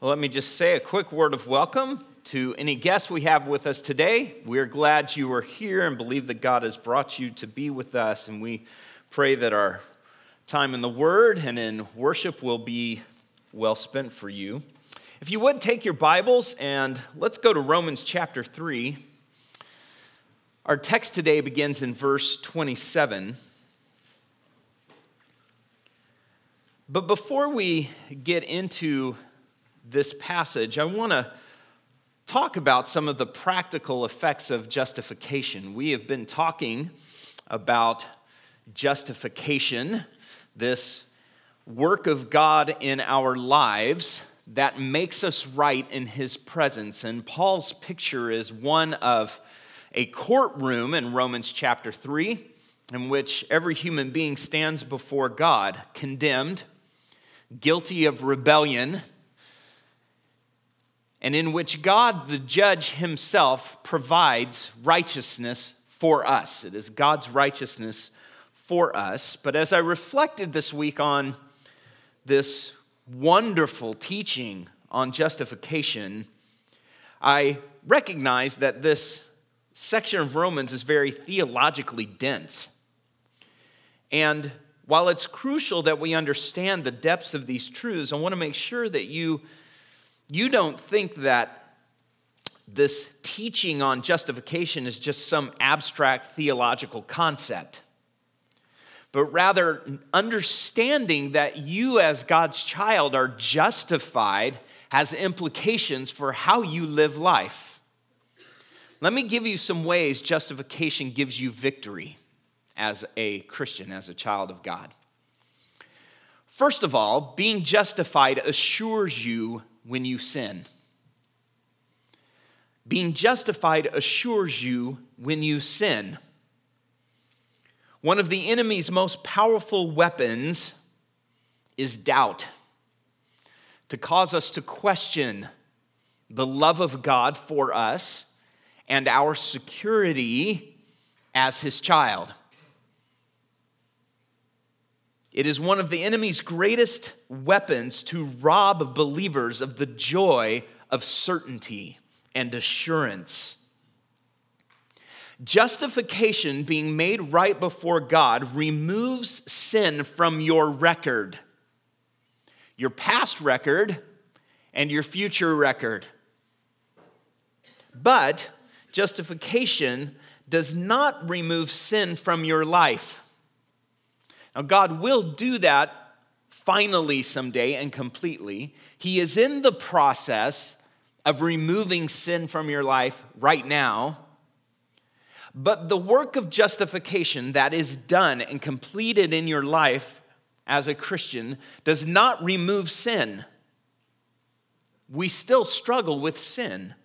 Well, let me just say a quick word of welcome to any guests we have with us today. We're glad you are here and believe that God has brought you to be with us. And we pray that our time in the Word and in worship will be well spent for you. If you would take your Bibles and let's go to Romans chapter 3. Our text today begins in verse 27. But before we get into this passage, I want to talk about some of the practical effects of justification. We have been talking about justification, this work of God in our lives that makes us right in His presence. And Paul's picture is one of a courtroom in Romans chapter 3, in which every human being stands before God, condemned guilty of rebellion, and in which God, the judge himself, provides righteousness for us. It is God's righteousness for us. But as I reflected this week on this wonderful teaching on justification, I recognize that this section of Romans is very theologically dense. And while it's crucial that we understand the depths of these truths, I want to make sure that you, you don't think that this teaching on justification is just some abstract theological concept, but rather understanding that you, as God's child, are justified has implications for how you live life. Let me give you some ways justification gives you victory as a Christian, as a child of God. First of all, being justified assures you when you sin. Being justified assures you when you sin. One of the enemy's most powerful weapons is doubt, to cause us to question the love of God for us and our security as his child. It is one of the enemy's greatest weapons to rob believers of the joy of certainty and assurance. Justification, being made right before God, removes sin from your record, your past record, and your future record. But justification does not remove sin from your life. Now, God will do that finally someday and completely. He is in the process of removing sin from your life right now. But the work of justification that is done and completed in your life as a Christian does not remove sin. We still struggle with sin.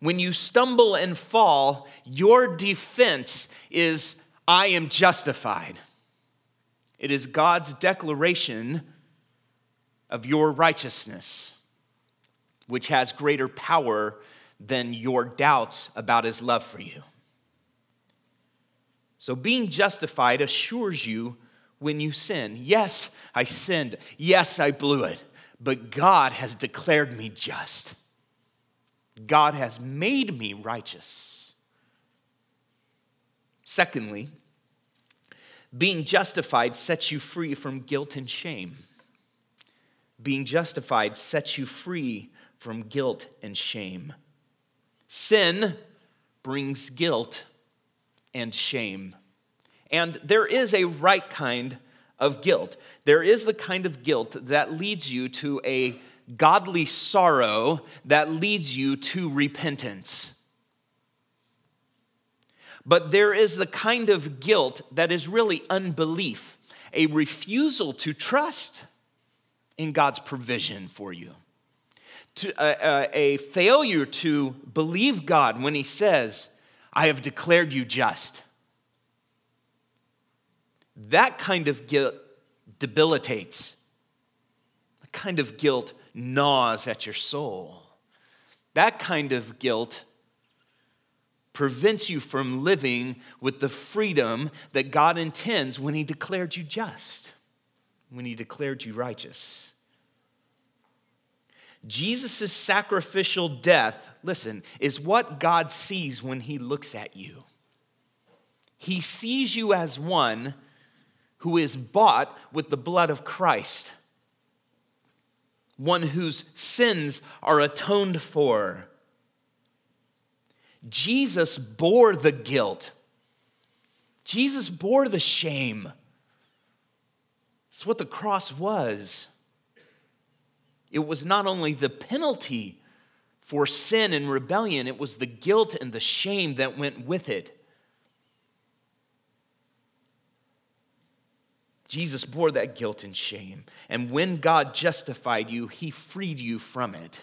When you stumble and fall, your defense is I am justified. It is God's declaration of your righteousness, which has greater power than your doubts about his love for you. So, being justified assures you when you sin. Yes, I sinned. Yes, I blew it. But God has declared me just. God has made me righteous. Secondly, being justified sets you free from guilt and shame. Being justified sets you free from guilt and shame. Sin brings guilt and shame. And there is a right kind of guilt. There is the kind of guilt that leads you to a godly sorrow that leads you to repentance. But there is the kind of guilt that is really unbelief, a refusal to trust in God's provision for you, to, uh, uh, a failure to believe God when He says, I have declared you just. That kind of guilt debilitates. That kind of guilt gnaws at your soul. That kind of guilt prevents you from living with the freedom that God intends when He declared you just, when He declared you righteous. Jesus' sacrificial death, listen, is what God sees when he looks at you. He sees you as one who is bought with the blood of Christ, one whose sins are atoned for. Jesus bore the guilt, Jesus bore the shame. It's what the cross was. It was not only the penalty for sin and rebellion, it was the guilt and the shame that went with it. Jesus bore that guilt and shame. And when God justified you, he freed you from it.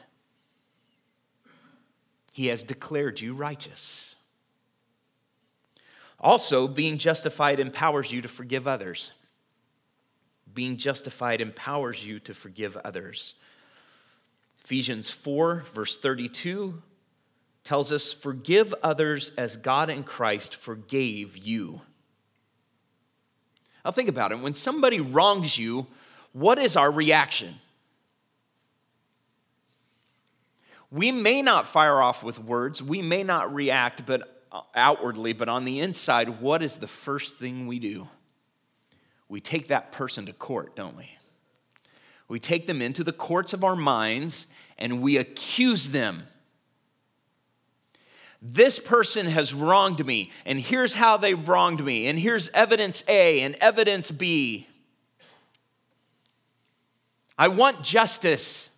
He has declared you righteous. Also, being justified empowers you to forgive others. Being justified empowers you to forgive others. Ephesians 4, verse 32 tells us, Forgive others as God in Christ forgave you. Now, think about it. When somebody wrongs you, what is our reaction? We may not fire off with words, we may not react but uh, outwardly, but on the inside, what is the first thing we do? We take that person to court, don't we? We take them into the courts of our minds and we accuse them. This person has wronged me, and here's how they've wronged me, and here's evidence A and evidence B. I want justice.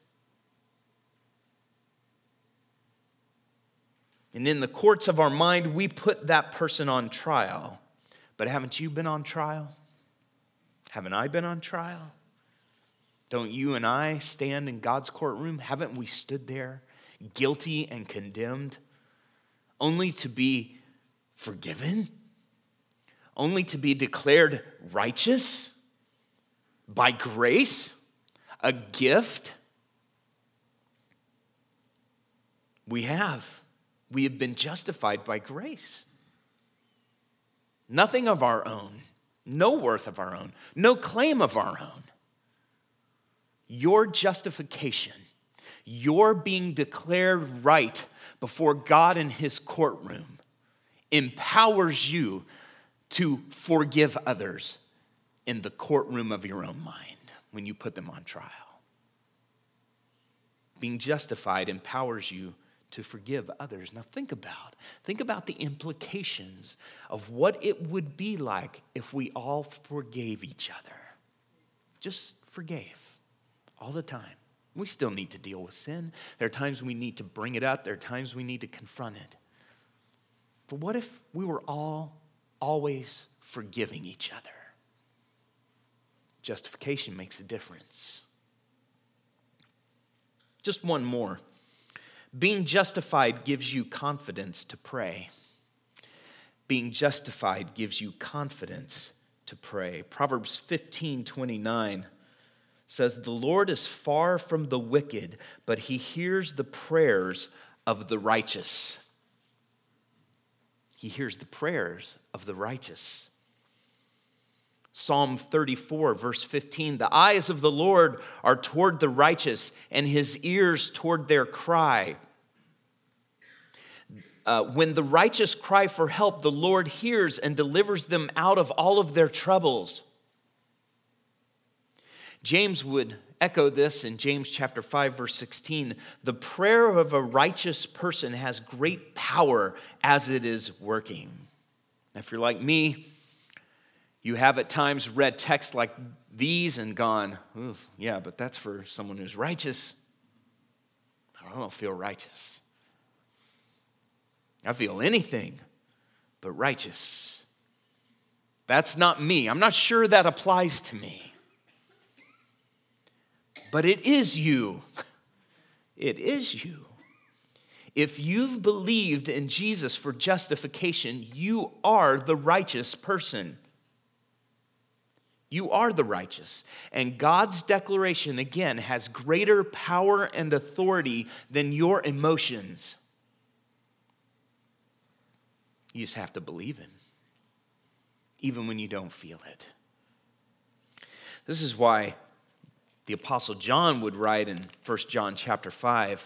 And in the courts of our mind, we put that person on trial. But haven't you been on trial? Haven't I been on trial? Don't you and I stand in God's courtroom? Haven't we stood there guilty and condemned, only to be forgiven? Only to be declared righteous by grace? A gift? We have. We have been justified by grace. Nothing of our own, no worth of our own, no claim of our own. Your justification, your being declared right before God in His courtroom, empowers you to forgive others in the courtroom of your own mind when you put them on trial. Being justified empowers you to forgive others. Now think about think about the implications of what it would be like if we all forgave each other. Just forgave all the time. We still need to deal with sin. There are times we need to bring it up, there are times we need to confront it. But what if we were all always forgiving each other? Justification makes a difference. Just one more. Being justified gives you confidence to pray. Being justified gives you confidence to pray. Proverbs 15 29 says, The Lord is far from the wicked, but he hears the prayers of the righteous. He hears the prayers of the righteous. Psalm 34, verse 15 The eyes of the Lord are toward the righteous, and his ears toward their cry. Uh, when the righteous cry for help, the Lord hears and delivers them out of all of their troubles. James would echo this in James chapter 5 verse 16. The prayer of a righteous person has great power as it is working. If you're like me, you have at times read texts like these and gone, yeah, but that's for someone who's righteous. I don't feel righteous. I feel anything but righteous. That's not me. I'm not sure that applies to me but it is you. It is you. If you've believed in Jesus for justification, you are the righteous person. You are the righteous. And God's declaration, again, has greater power and authority than your emotions. You just have to believe Him, even when you don't feel it. This is why The apostle John would write in 1 John chapter 5,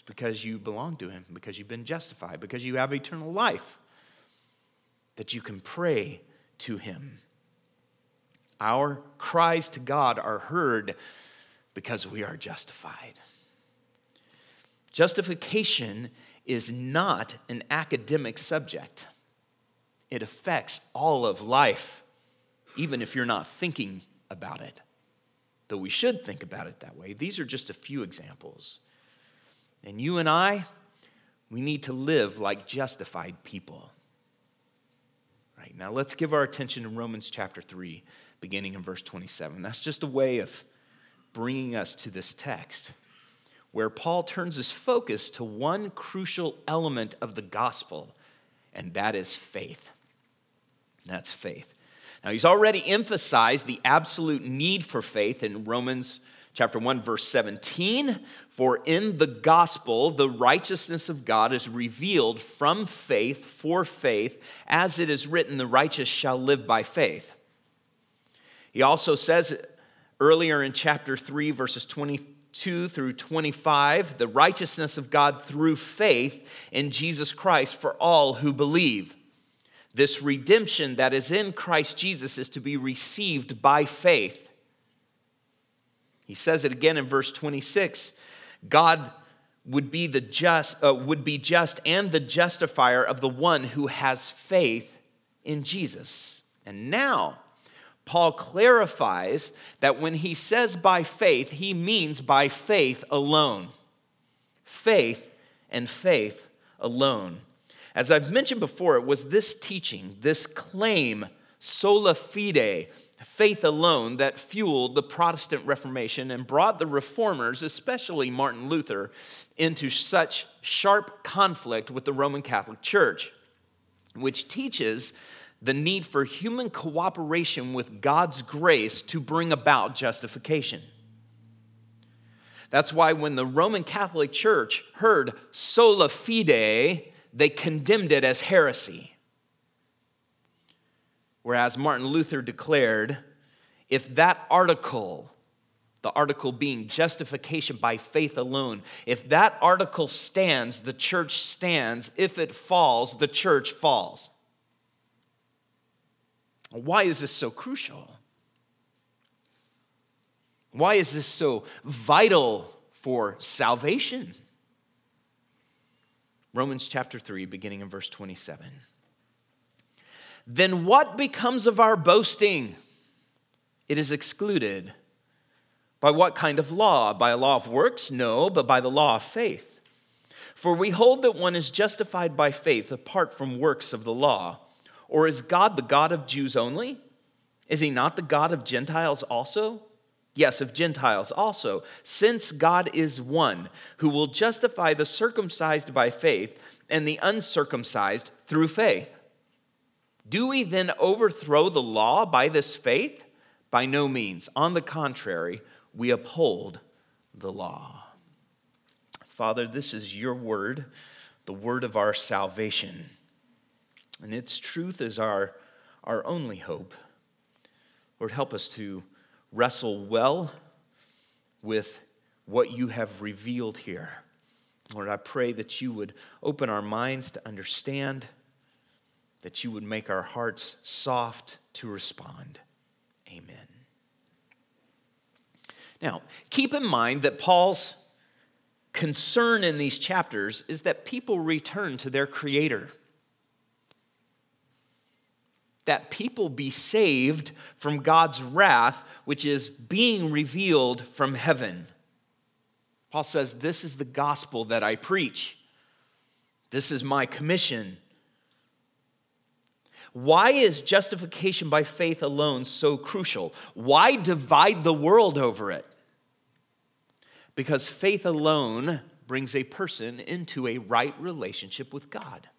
because you belong to him, because you've been justified, because you have eternal life, that you can pray to him. Our cries to God are heard because we are justified. Justification is not an academic subject, it affects all of life, even if you're not thinking about it. Though we should think about it that way. These are just a few examples. And you and I, we need to live like justified people. Right, now let's give our attention to Romans chapter 3, beginning in verse 27. That's just a way of bringing us to this text where Paul turns his focus to one crucial element of the gospel, and that is faith. That's faith. Now, he's already emphasized the absolute need for faith in Romans chapter 1 verse 17 for in the gospel the righteousness of god is revealed from faith for faith as it is written the righteous shall live by faith he also says earlier in chapter 3, verses 22 through 25, the righteousness of God through faith in Jesus Christ for all who believe. This redemption that is in Christ Jesus is to be received by faith. He says it again in verse 26 God would be the just uh, would be just and the justifier of the one who has faith in Jesus. And now Paul clarifies that when he says by faith, he means by faith alone. Faith and faith alone. As I've mentioned before, it was this teaching, this claim, sola fide, faith alone, that fueled the Protestant Reformation and brought the reformers, especially Martin Luther, into such sharp conflict with the Roman Catholic Church, which teaches the need for human cooperation with God's grace to bring about justification. That's why when the Roman Catholic Church heard sola fide, they condemned it as heresy. Whereas Martin Luther declared if that article, the article being justification by faith alone, if that article stands, the church stands. If it falls, the church falls. Why is this so crucial? Why is this so vital for salvation? Romans chapter 3, beginning in verse 27. Then what becomes of our boasting? It is excluded. By what kind of law? By a law of works? No, but by the law of faith. For we hold that one is justified by faith apart from works of the law. Or is God the God of Jews only? Is he not the God of Gentiles also? Yes, of Gentiles also, since God is one who will justify the circumcised by faith and the uncircumcised through faith. Do we then overthrow the law by this faith? By no means. On the contrary, we uphold the law. Father, this is your word, the word of our salvation and its truth is our, our only hope. Lord, help us to wrestle well with what you have revealed here. Lord, I pray that you would open our minds to understand, that you would make our hearts soft to respond. Amen. Now, keep in mind that Paul's concern in these chapters is that people return to their Creator that people be saved from God's wrath, which is being revealed from heaven. Paul says, This is the gospel that I preach. This is my commission. Why is justification by faith alone so crucial? Why divide the world over it? Because faith alone brings a person into a right relationship with God.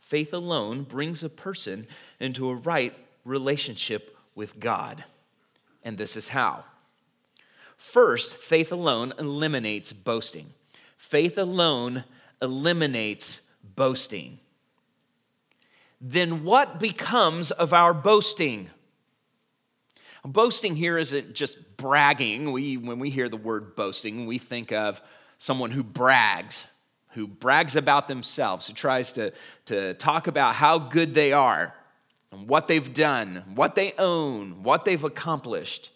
Faith alone brings a person into a right relationship with God. And this is how. First, faith alone eliminates boasting. Faith alone eliminates boasting. Then what becomes of our boasting? Boasting here isn't just bragging. We, when we hear the word boasting, we think of someone who brags who brags about themselves, who tries to, to talk about how good they are and what they've done, what they own, what they've accomplished.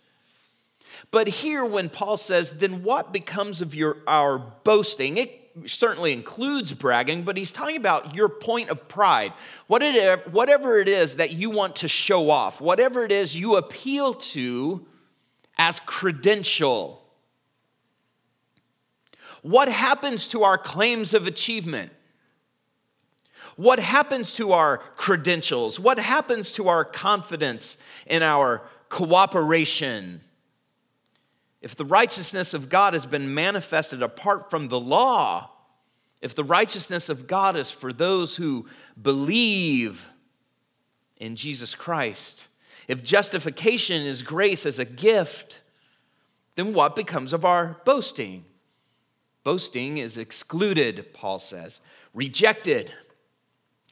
But here, when Paul says, then what becomes of your, our boasting? It certainly includes bragging, but he's talking about your point of pride. Whatever it is that you want to show off, whatever it is you appeal to as credential what happens to our claims of achievement? What happens to our credentials? What happens to our confidence in our cooperation? If the righteousness of God has been manifested apart from the law, if the righteousness of God is for those who believe in Jesus Christ, if justification is grace as a gift, then what becomes of our boasting? Boasting is excluded, Paul says, rejected.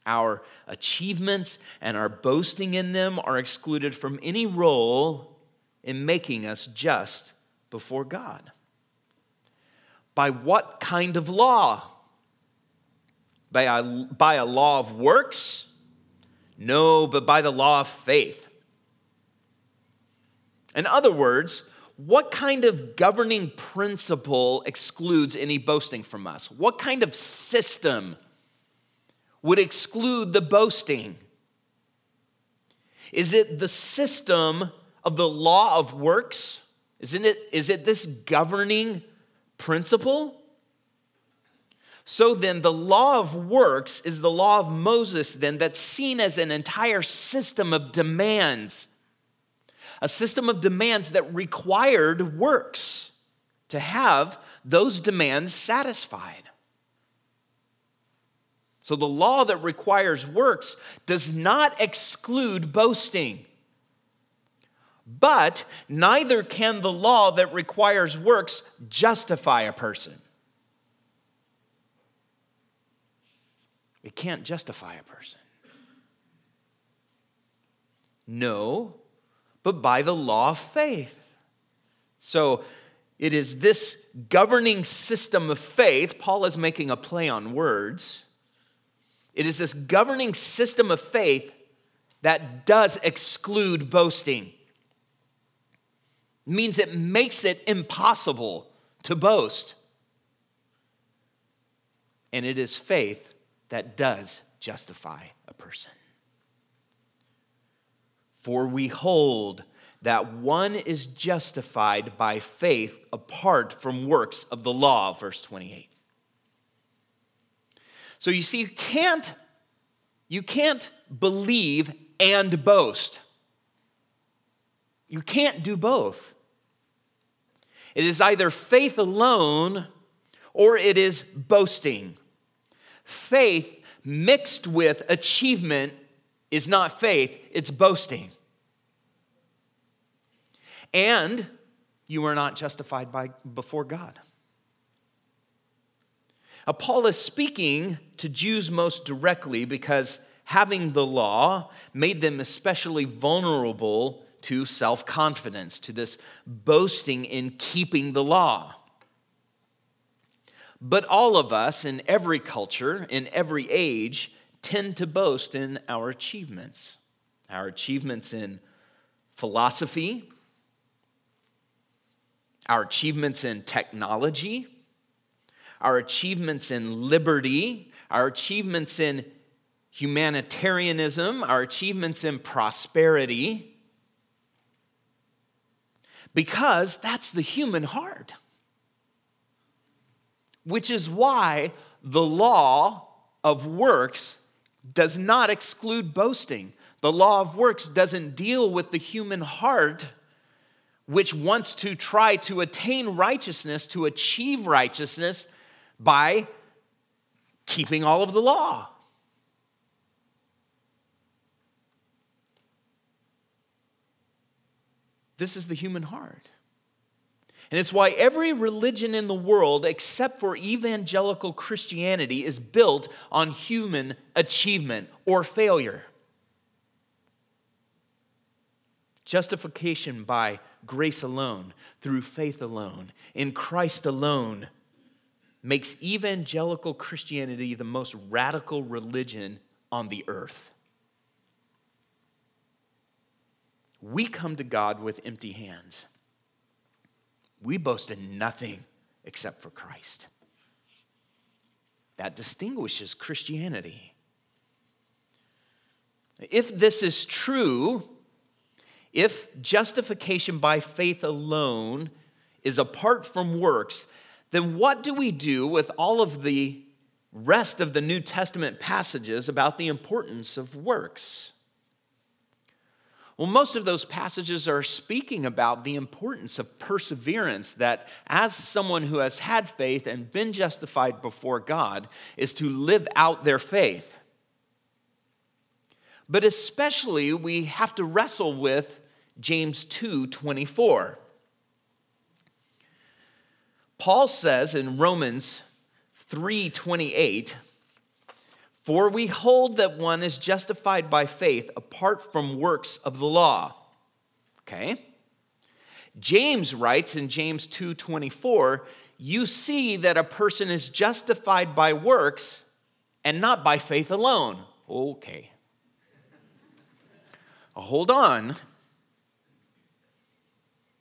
Our achievements and our boasting in them are excluded from any role in making us just before God. By what kind of law? By a, by a law of works? No, but by the law of faith. In other words, what kind of governing principle excludes any boasting from us? What kind of system would exclude the boasting? Is it the system of the law of works? Isn't it, is it this governing principle? So then, the law of works is the law of Moses, then, that's seen as an entire system of demands a system of demands that required works to have those demands satisfied. So the law that requires works does not exclude boasting. But neither can the law that requires works justify a person. It can't justify a person. No, but by the law of faith. So it is this governing system of faith. Paul is making a play on words. It is this governing system of faith that does exclude boasting. Means it makes it impossible to boast. And it is faith that does justify a person. For we hold that one is justified by faith apart from works of the law, verse 28. So you see, you can't, you can't believe and boast. You can't do both. It is either faith alone or it is boasting. Faith mixed with achievement is not faith, it's boasting. And you are not justified by, before God. Now, Paul is speaking to Jews most directly because having the law made them especially vulnerable to self confidence, to this boasting in keeping the law. But all of us in every culture, in every age, tend to boast in our achievements. Our achievements in philosophy, our achievements in technology, our achievements in liberty, our achievements in humanitarianism, our achievements in prosperity, because that's the human heart. Which is why the law of works does not exclude boasting. The law of works doesn't deal with the human heart, which wants to try to attain righteousness, to achieve righteousness by keeping all of the law. This is the human heart. And it's why every religion in the world, except for evangelical Christianity, is built on human achievement or failure. Justification by grace alone, through faith alone, in Christ alone, makes evangelical Christianity the most radical religion on the earth. We come to God with empty hands. We boast in nothing except for Christ. That distinguishes Christianity. If this is true, if justification by faith alone is apart from works, then what do we do with all of the rest of the New Testament passages about the importance of works? Well, most of those passages are speaking about the importance of perseverance, that as someone who has had faith and been justified before God, is to live out their faith. But especially, we have to wrestle with James 2 24. Paul says in Romans 3 28, for we hold that one is justified by faith apart from works of the law. Okay? James writes in James 2:24, you see that a person is justified by works and not by faith alone. Okay. Hold on.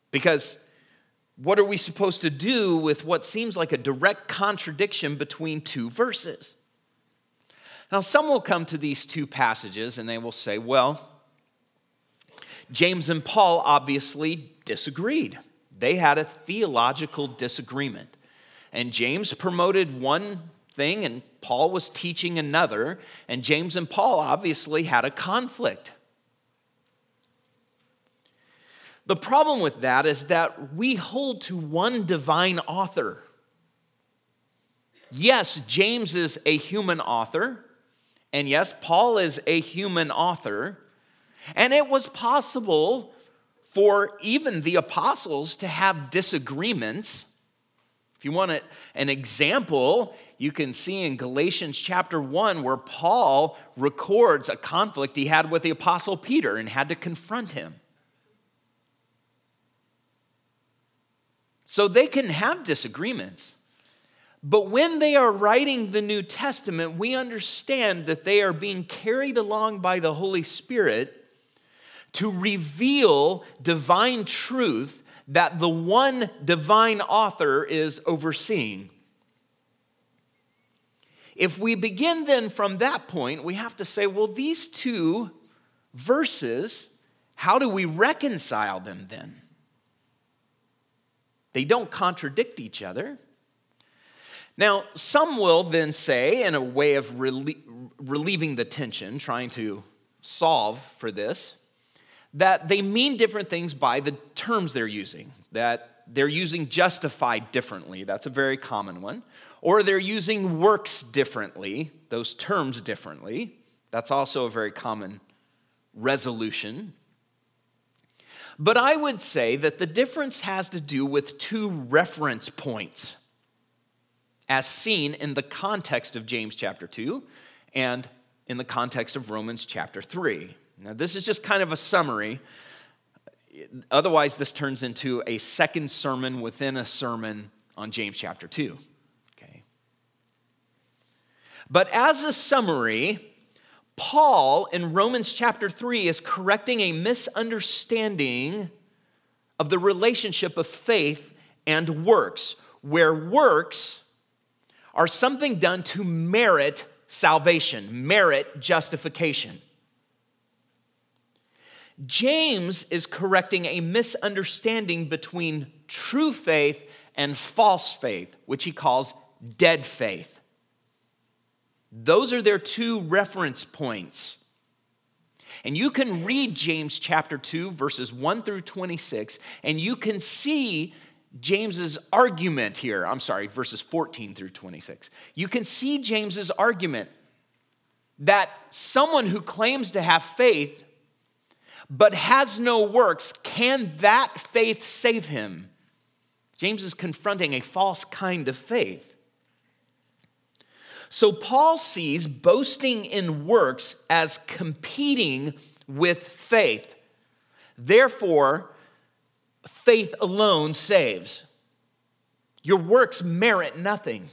Because what are we supposed to do with what seems like a direct contradiction between two verses? Now, some will come to these two passages and they will say, well, James and Paul obviously disagreed. They had a theological disagreement. And James promoted one thing and Paul was teaching another. And James and Paul obviously had a conflict. The problem with that is that we hold to one divine author. Yes, James is a human author, and yes, Paul is a human author. And it was possible for even the apostles to have disagreements. If you want an example, you can see in Galatians chapter 1 where Paul records a conflict he had with the apostle Peter and had to confront him. So they can have disagreements. But when they are writing the New Testament, we understand that they are being carried along by the Holy Spirit to reveal divine truth that the one divine author is overseeing. If we begin then from that point, we have to say, well, these two verses, how do we reconcile them then? They don't contradict each other. Now, some will then say, in a way of relie- relieving the tension, trying to solve for this, that they mean different things by the terms they're using, that they're using justified differently. That's a very common one. Or they're using works differently, those terms differently. That's also a very common resolution. But I would say that the difference has to do with two reference points as seen in the context of James chapter 2 and in the context of Romans chapter 3. Now, this is just kind of a summary. Otherwise, this turns into a second sermon within a sermon on James chapter 2. Okay. But as a summary, Paul in Romans chapter 3 is correcting a misunderstanding of the relationship of faith and works, where works are something done to merit salvation, merit justification. James is correcting a misunderstanding between true faith and false faith, which he calls dead faith. Those are their two reference points. And you can read James chapter 2, verses 1 through 26, and you can see James's argument here. I'm sorry, verses 14 through 26. You can see James's argument that someone who claims to have faith but has no works, can that faith save him? James is confronting a false kind of faith. So Paul sees boasting in works as competing with faith. Therefore, faith alone saves. Your works merit nothing,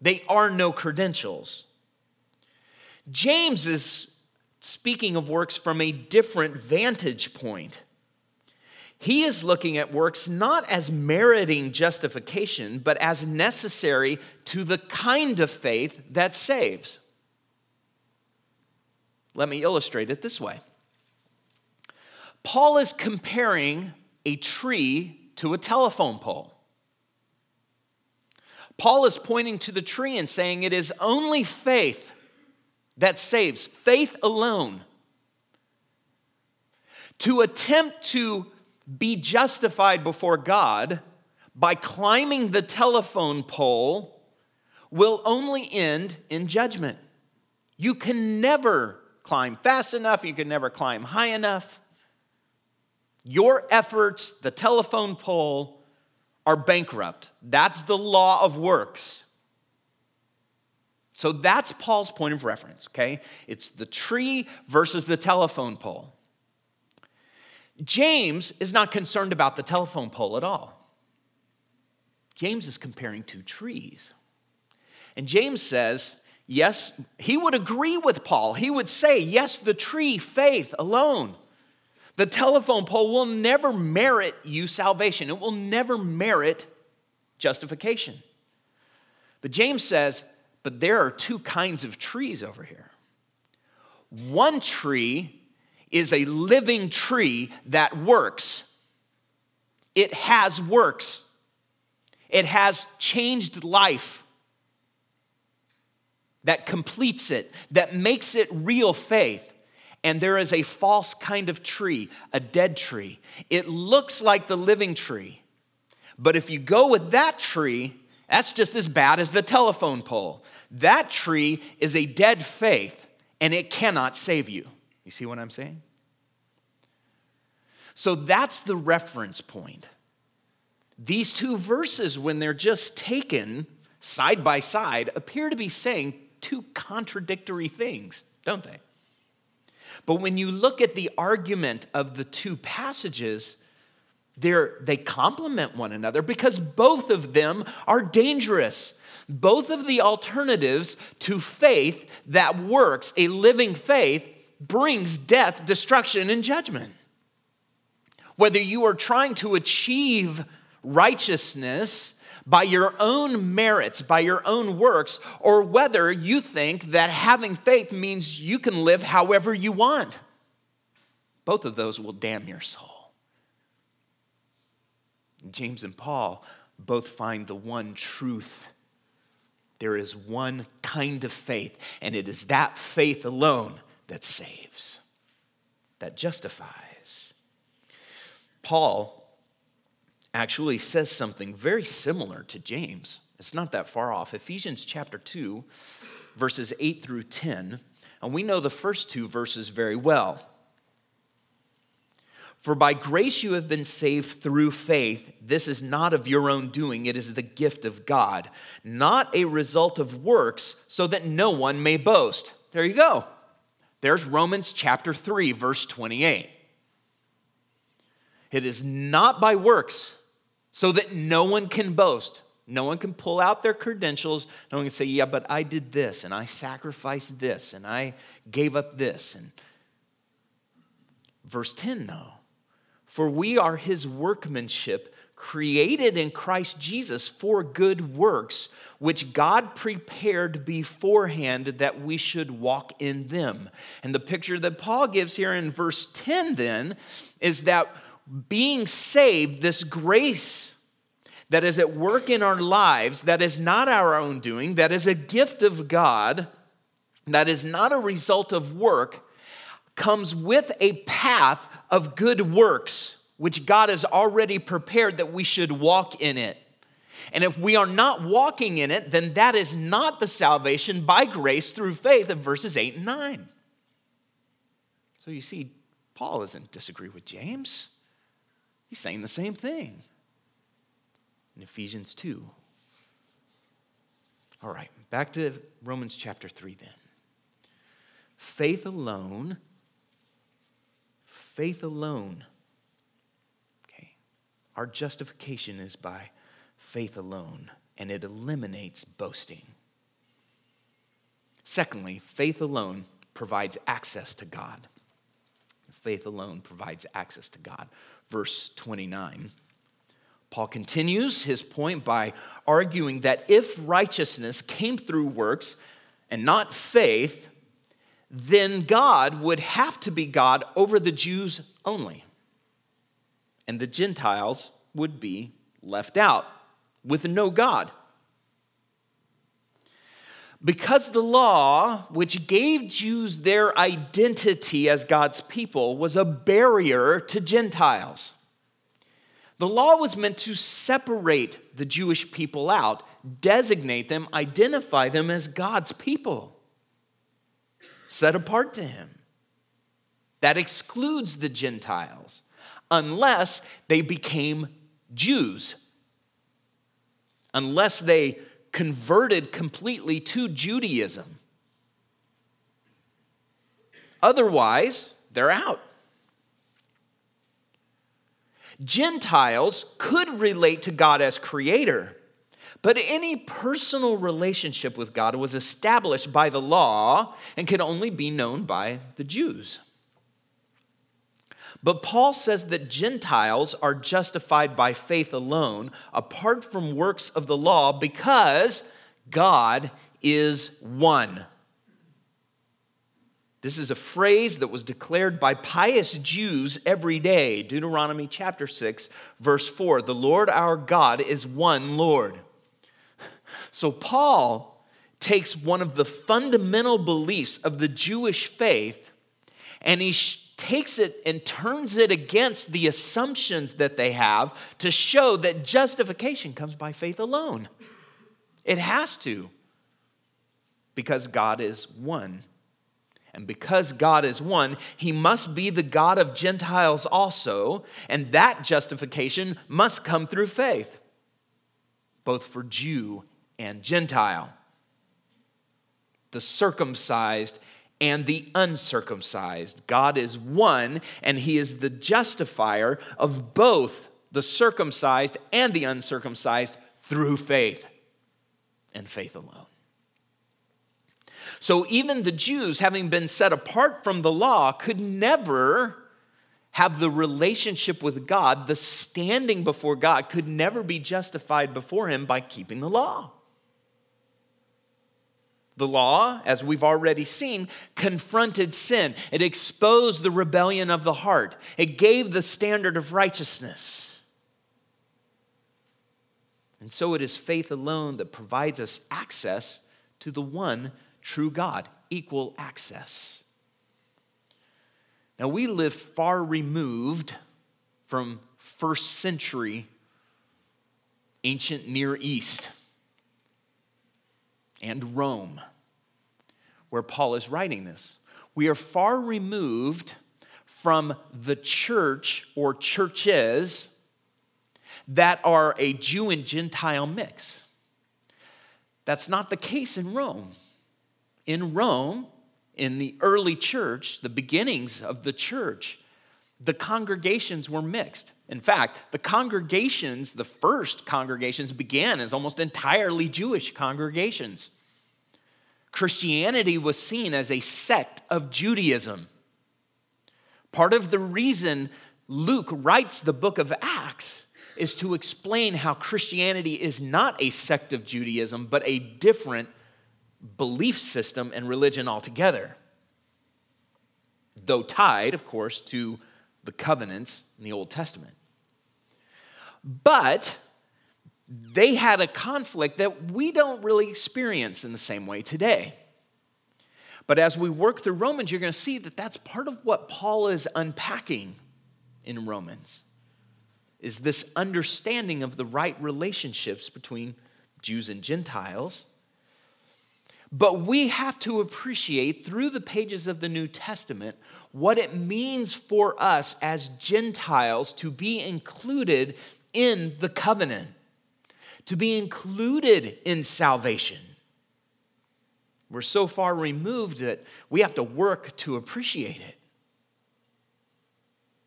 they are no credentials. James is speaking of works from a different vantage point. He is looking at works not as meriting justification, but as necessary to the kind of faith that saves. Let me illustrate it this way Paul is comparing a tree to a telephone pole. Paul is pointing to the tree and saying it is only faith that saves, faith alone. To attempt to be justified before God by climbing the telephone pole will only end in judgment. You can never climb fast enough, you can never climb high enough. Your efforts, the telephone pole, are bankrupt. That's the law of works. So that's Paul's point of reference, okay? It's the tree versus the telephone pole. James is not concerned about the telephone pole at all. James is comparing two trees. And James says, yes, he would agree with Paul. He would say, yes, the tree, faith alone. The telephone pole will never merit you salvation, it will never merit justification. But James says, but there are two kinds of trees over here. One tree is a living tree that works, it has works, it has changed life that completes it, that makes it real faith. And there is a false kind of tree, a dead tree. It looks like the living tree. But if you go with that tree, that's just as bad as the telephone pole. That tree is a dead faith and it cannot save you. You see what I'm saying? So that's the reference point. These two verses, when they're just taken side by side, appear to be saying two contradictory things, don't they? But when you look at the argument of the two passages, they're, complement one another because both of them are dangerous. Both of the alternatives to faith that works, a living faith, brings death, destruction, and judgment. Whether you are trying to achieve righteousness by your own merits, by your own works, or whether you think that having faith means you can live however you want, both of those will damn your soul. James and Paul both find the one truth. There is one kind of faith, and it is that faith alone that saves, that justifies. Paul actually says something very similar to James. It's not that far off. Ephesians chapter 2, verses 8 through 10. And we know the first two verses very well. For by grace you have been saved through faith. This is not of your own doing, it is the gift of God, not a result of works, so that no one may boast. There you go. There's Romans chapter 3, verse 28. It is not by works, so that no one can boast. No one can pull out their credentials. No one can say, Yeah, but I did this, and I sacrificed this, and I gave up this. And verse 10, though, for we are his workmanship, created in Christ Jesus for good works, which God prepared beforehand that we should walk in them. And the picture that Paul gives here in verse 10 then is that being saved, this grace that is at work in our lives, that is not our own doing, that is a gift of God, that is not a result of work, comes with a path of good works, which God has already prepared that we should walk in it. And if we are not walking in it, then that is not the salvation by grace through faith of verses 8 and 9. So you see, Paul doesn't disagree with James. He's saying the same thing in Ephesians 2. All right, back to Romans chapter 3 then. Faith alone, faith alone. Okay, our justification is by faith alone, and it eliminates boasting. Secondly, faith alone provides access to God. Faith alone provides access to God. Verse 29. Paul continues his point by arguing that if righteousness came through works and not faith, then God would have to be God over the Jews only. And the Gentiles would be left out with no God. Because the law, which gave Jews their identity as God's people, was a barrier to Gentiles. The law was meant to separate the Jewish people out, designate them, identify them as God's people, set apart to Him. That excludes the Gentiles, unless they became Jews, unless they converted completely to Judaism. Otherwise, they're out. Gentiles could relate to God as creator, but any personal relationship with God was established by the law and could only be known by the Jews. But Paul says that Gentiles are justified by faith alone, apart from works of the law, because God is one. This is a phrase that was declared by pious Jews every day. Deuteronomy chapter 6, verse 4 The Lord our God is one Lord. So Paul takes one of the fundamental beliefs of the Jewish faith and he takes it and turns it against the assumptions that they have to show that justification comes by faith alone. It has to, because God is one. And because God is one, he must be the God of Gentiles also, and that justification must come through faith, both for Jew and Gentile. The circumcised and the uncircumcised. God is one, and He is the justifier of both the circumcised and the uncircumcised through faith and faith alone. So even the Jews, having been set apart from the law, could never have the relationship with God, the standing before God, could never be justified before Him by keeping the law. The law, as we've already seen, confronted sin. It exposed the rebellion of the heart. It gave the standard of righteousness. And so it is faith alone that provides us access to the one true God, equal access. Now, we live far removed from first century ancient Near East and Rome, where Paul is writing this. We are far removed from the church or churches that are a Jew and Gentile mix. That's not the case in Rome. In Rome, in the early church, the beginnings of the church, the congregations were mixed. In fact, the congregations, the first congregations, began as almost entirely Jewish congregations. Christianity was seen as a sect of Judaism. Part of the reason Luke writes the book of Acts is to explain how Christianity is not a sect of Judaism, but a different belief system and religion altogether. Though tied, of course, to the covenants in the Old Testament. But they had a conflict that we don't really experience in the same way today. But as we work through Romans, you're going to see that that's part of what Paul is unpacking in Romans is this understanding of the right relationships between Jews and Gentiles. But we have to appreciate through the pages of the New Testament what it means for us as Gentiles to be included in the covenant, to be included in salvation. We're so far removed that we have to work to appreciate it.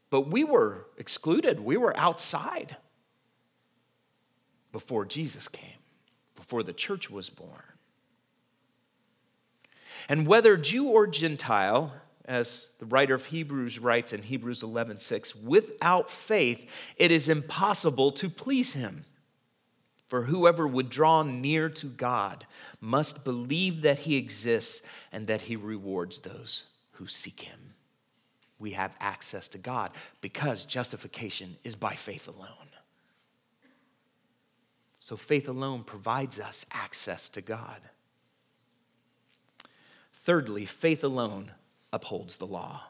But we were excluded, we were outside before Jesus came, before the church was born. And whether Jew or Gentile, as the writer of Hebrews writes in Hebrews 11:6, without faith it is impossible to please him. For whoever would draw near to God must believe that he exists and that he rewards those who seek him. We have access to God because justification is by faith alone. So faith alone provides us access to God. Thirdly, faith alone upholds the law.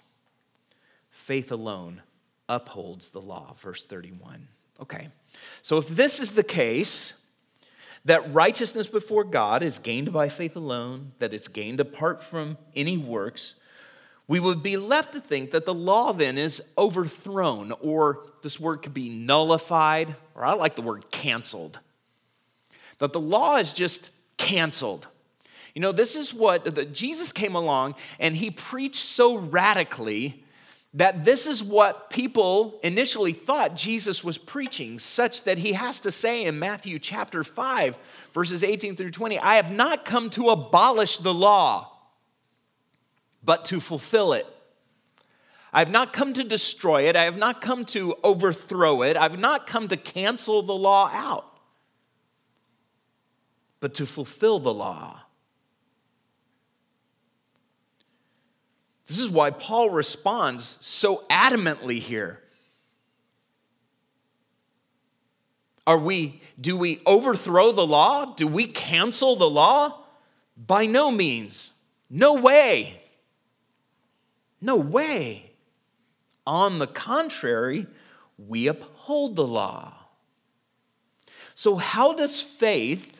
Faith alone upholds the law. Verse 31. Okay, so if this is the case, that righteousness before God is gained by faith alone, that it's gained apart from any works, we would be left to think that the law then is overthrown, or this word could be nullified, or I like the word canceled. That the law is just canceled. You know, this is what the, Jesus came along and he preached so radically that this is what people initially thought Jesus was preaching, such that he has to say in Matthew chapter 5, verses 18 through 20, I have not come to abolish the law, but to fulfill it. I have not come to destroy it. I have not come to overthrow it. I've not come to cancel the law out, but to fulfill the law. This is why Paul responds so adamantly here. Are we, do we overthrow the law? Do we cancel the law? By no means. No way. No way. On the contrary, we uphold the law. So, how does faith,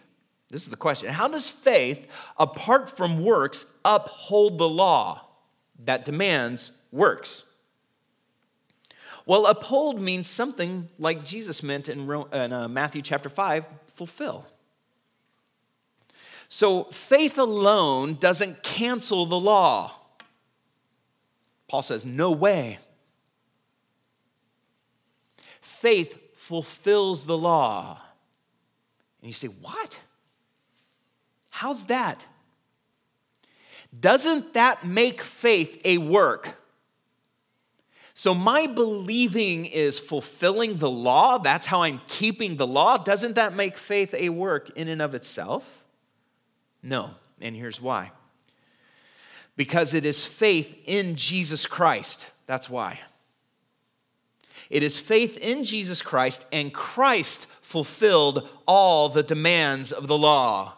this is the question, how does faith, apart from works, uphold the law? That demands works. Well, uphold means something like Jesus meant in, uh, Matthew chapter 5 fulfill. So faith alone doesn't cancel the law. Paul says, no way. Faith fulfills the law. And you say, what? How's that? Doesn't that make faith a work? So, my believing is fulfilling the law. That's how I'm keeping the law. Doesn't that make faith a work in and of itself? No. And here's why because it is faith in Jesus Christ. That's why. It is faith in Jesus Christ, and Christ fulfilled all the demands of the law.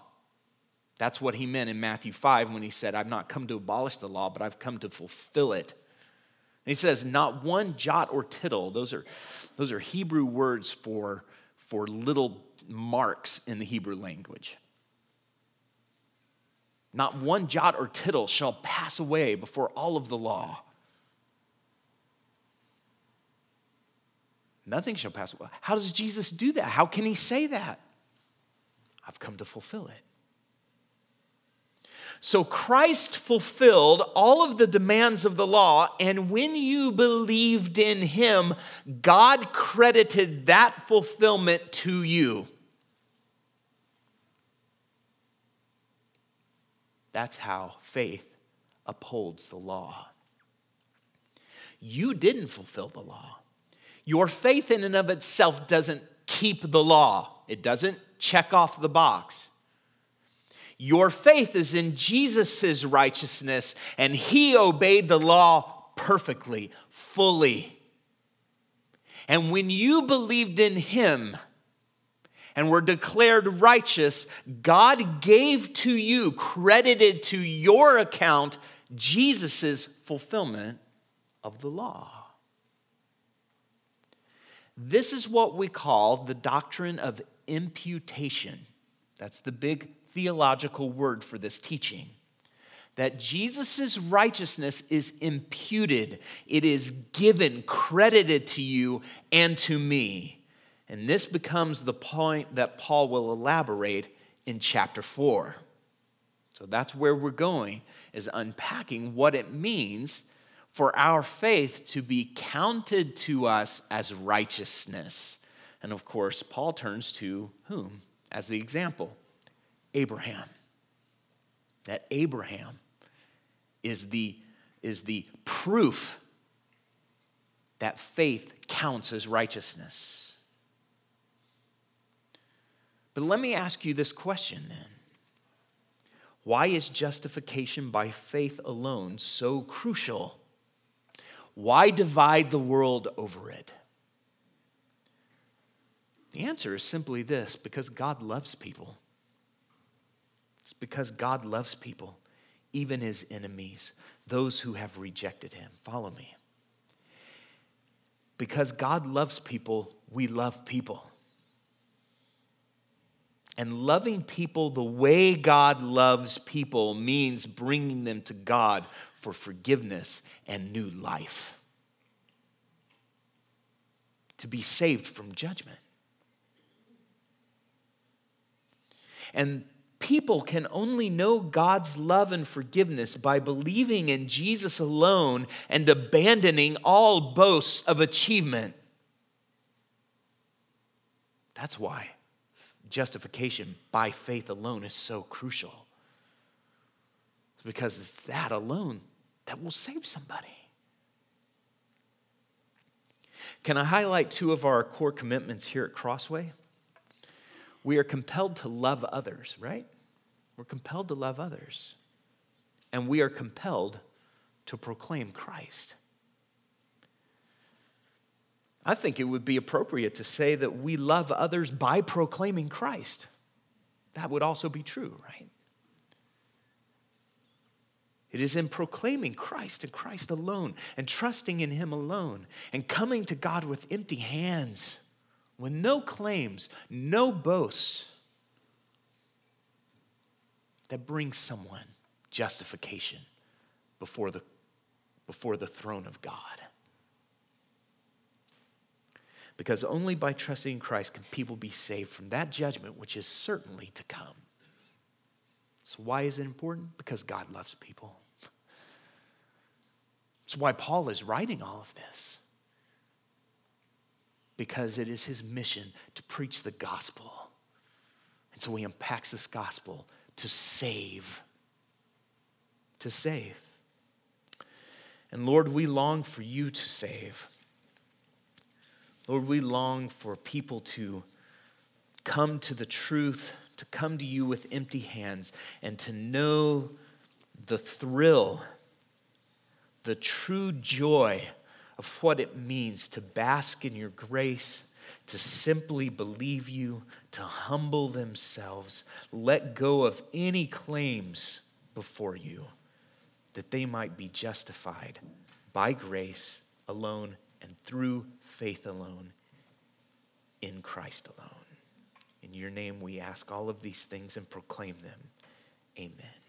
That's what he meant in Matthew 5 when he said, I've not come to abolish the law, but I've come to fulfill it. And he says, not one jot or tittle. Those are, those are Hebrew words for, for little marks in the Hebrew language. Not one jot or tittle shall pass away before all of the law. Nothing shall pass away. How does Jesus do that? How can he say that? I've come to fulfill it. So Christ fulfilled all of the demands of the law, and when you believed in him, God credited that fulfillment to you. That's how faith upholds the law. You didn't fulfill the law. Your faith in and of itself doesn't keep the law, it doesn't check off the box. Your faith is in Jesus' righteousness, and he obeyed the law perfectly, fully. And when you believed in him and were declared righteous, God gave to you, credited to your account, Jesus' fulfillment of the law. This is what we call the doctrine of imputation. That's the big theological word for this teaching. That Jesus' righteousness is imputed, it is given, credited to you and to me. And this becomes the point that Paul will elaborate in chapter 4. So that's where we're going, is unpacking what it means for our faith to be counted to us as righteousness. And of course, Paul turns to whom as the example? Abraham. That Abraham is the, is the proof that faith counts as righteousness. But let me ask you this question then. Why is justification by faith alone so crucial? Why divide the world over it? The answer is simply this because God loves people. It's because God loves people, even his enemies, those who have rejected him. Follow me. Because God loves people, we love people. And loving people the way God loves people means bringing them to God for forgiveness and new life. To be saved from judgment. And people can only know God's love and forgiveness by believing in Jesus alone and abandoning all boasts of achievement. That's why justification by faith alone is so crucial. It's because it's that alone that will save somebody. Can I highlight two of our core commitments here at Crossway? We are compelled to love others, right? We're compelled to love others. And we are compelled to proclaim Christ. I think it would be appropriate to say that we love others by proclaiming Christ. That would also be true, right? It is in proclaiming Christ and Christ alone and trusting in Him alone and coming to God with empty hands, with no claims, no boasts, that brings someone justification before the, before the throne of God. Because only by trusting in Christ can people be saved from that judgment which is certainly to come. So, why is it important? Because God loves people. That's why Paul is writing all of this. Because it is his mission to preach the gospel. And so he unpacks this gospel to save. To save. And Lord, we long for you to save. Lord, we long for people to come to the truth, to come to you with empty hands, and to know the thrill, the true joy of what it means to bask in your grace, to simply believe you, to humble themselves, let go of any claims before you, that they might be justified by grace alone and through faith alone in Christ alone. In your name we ask all of these things and proclaim them. Amen.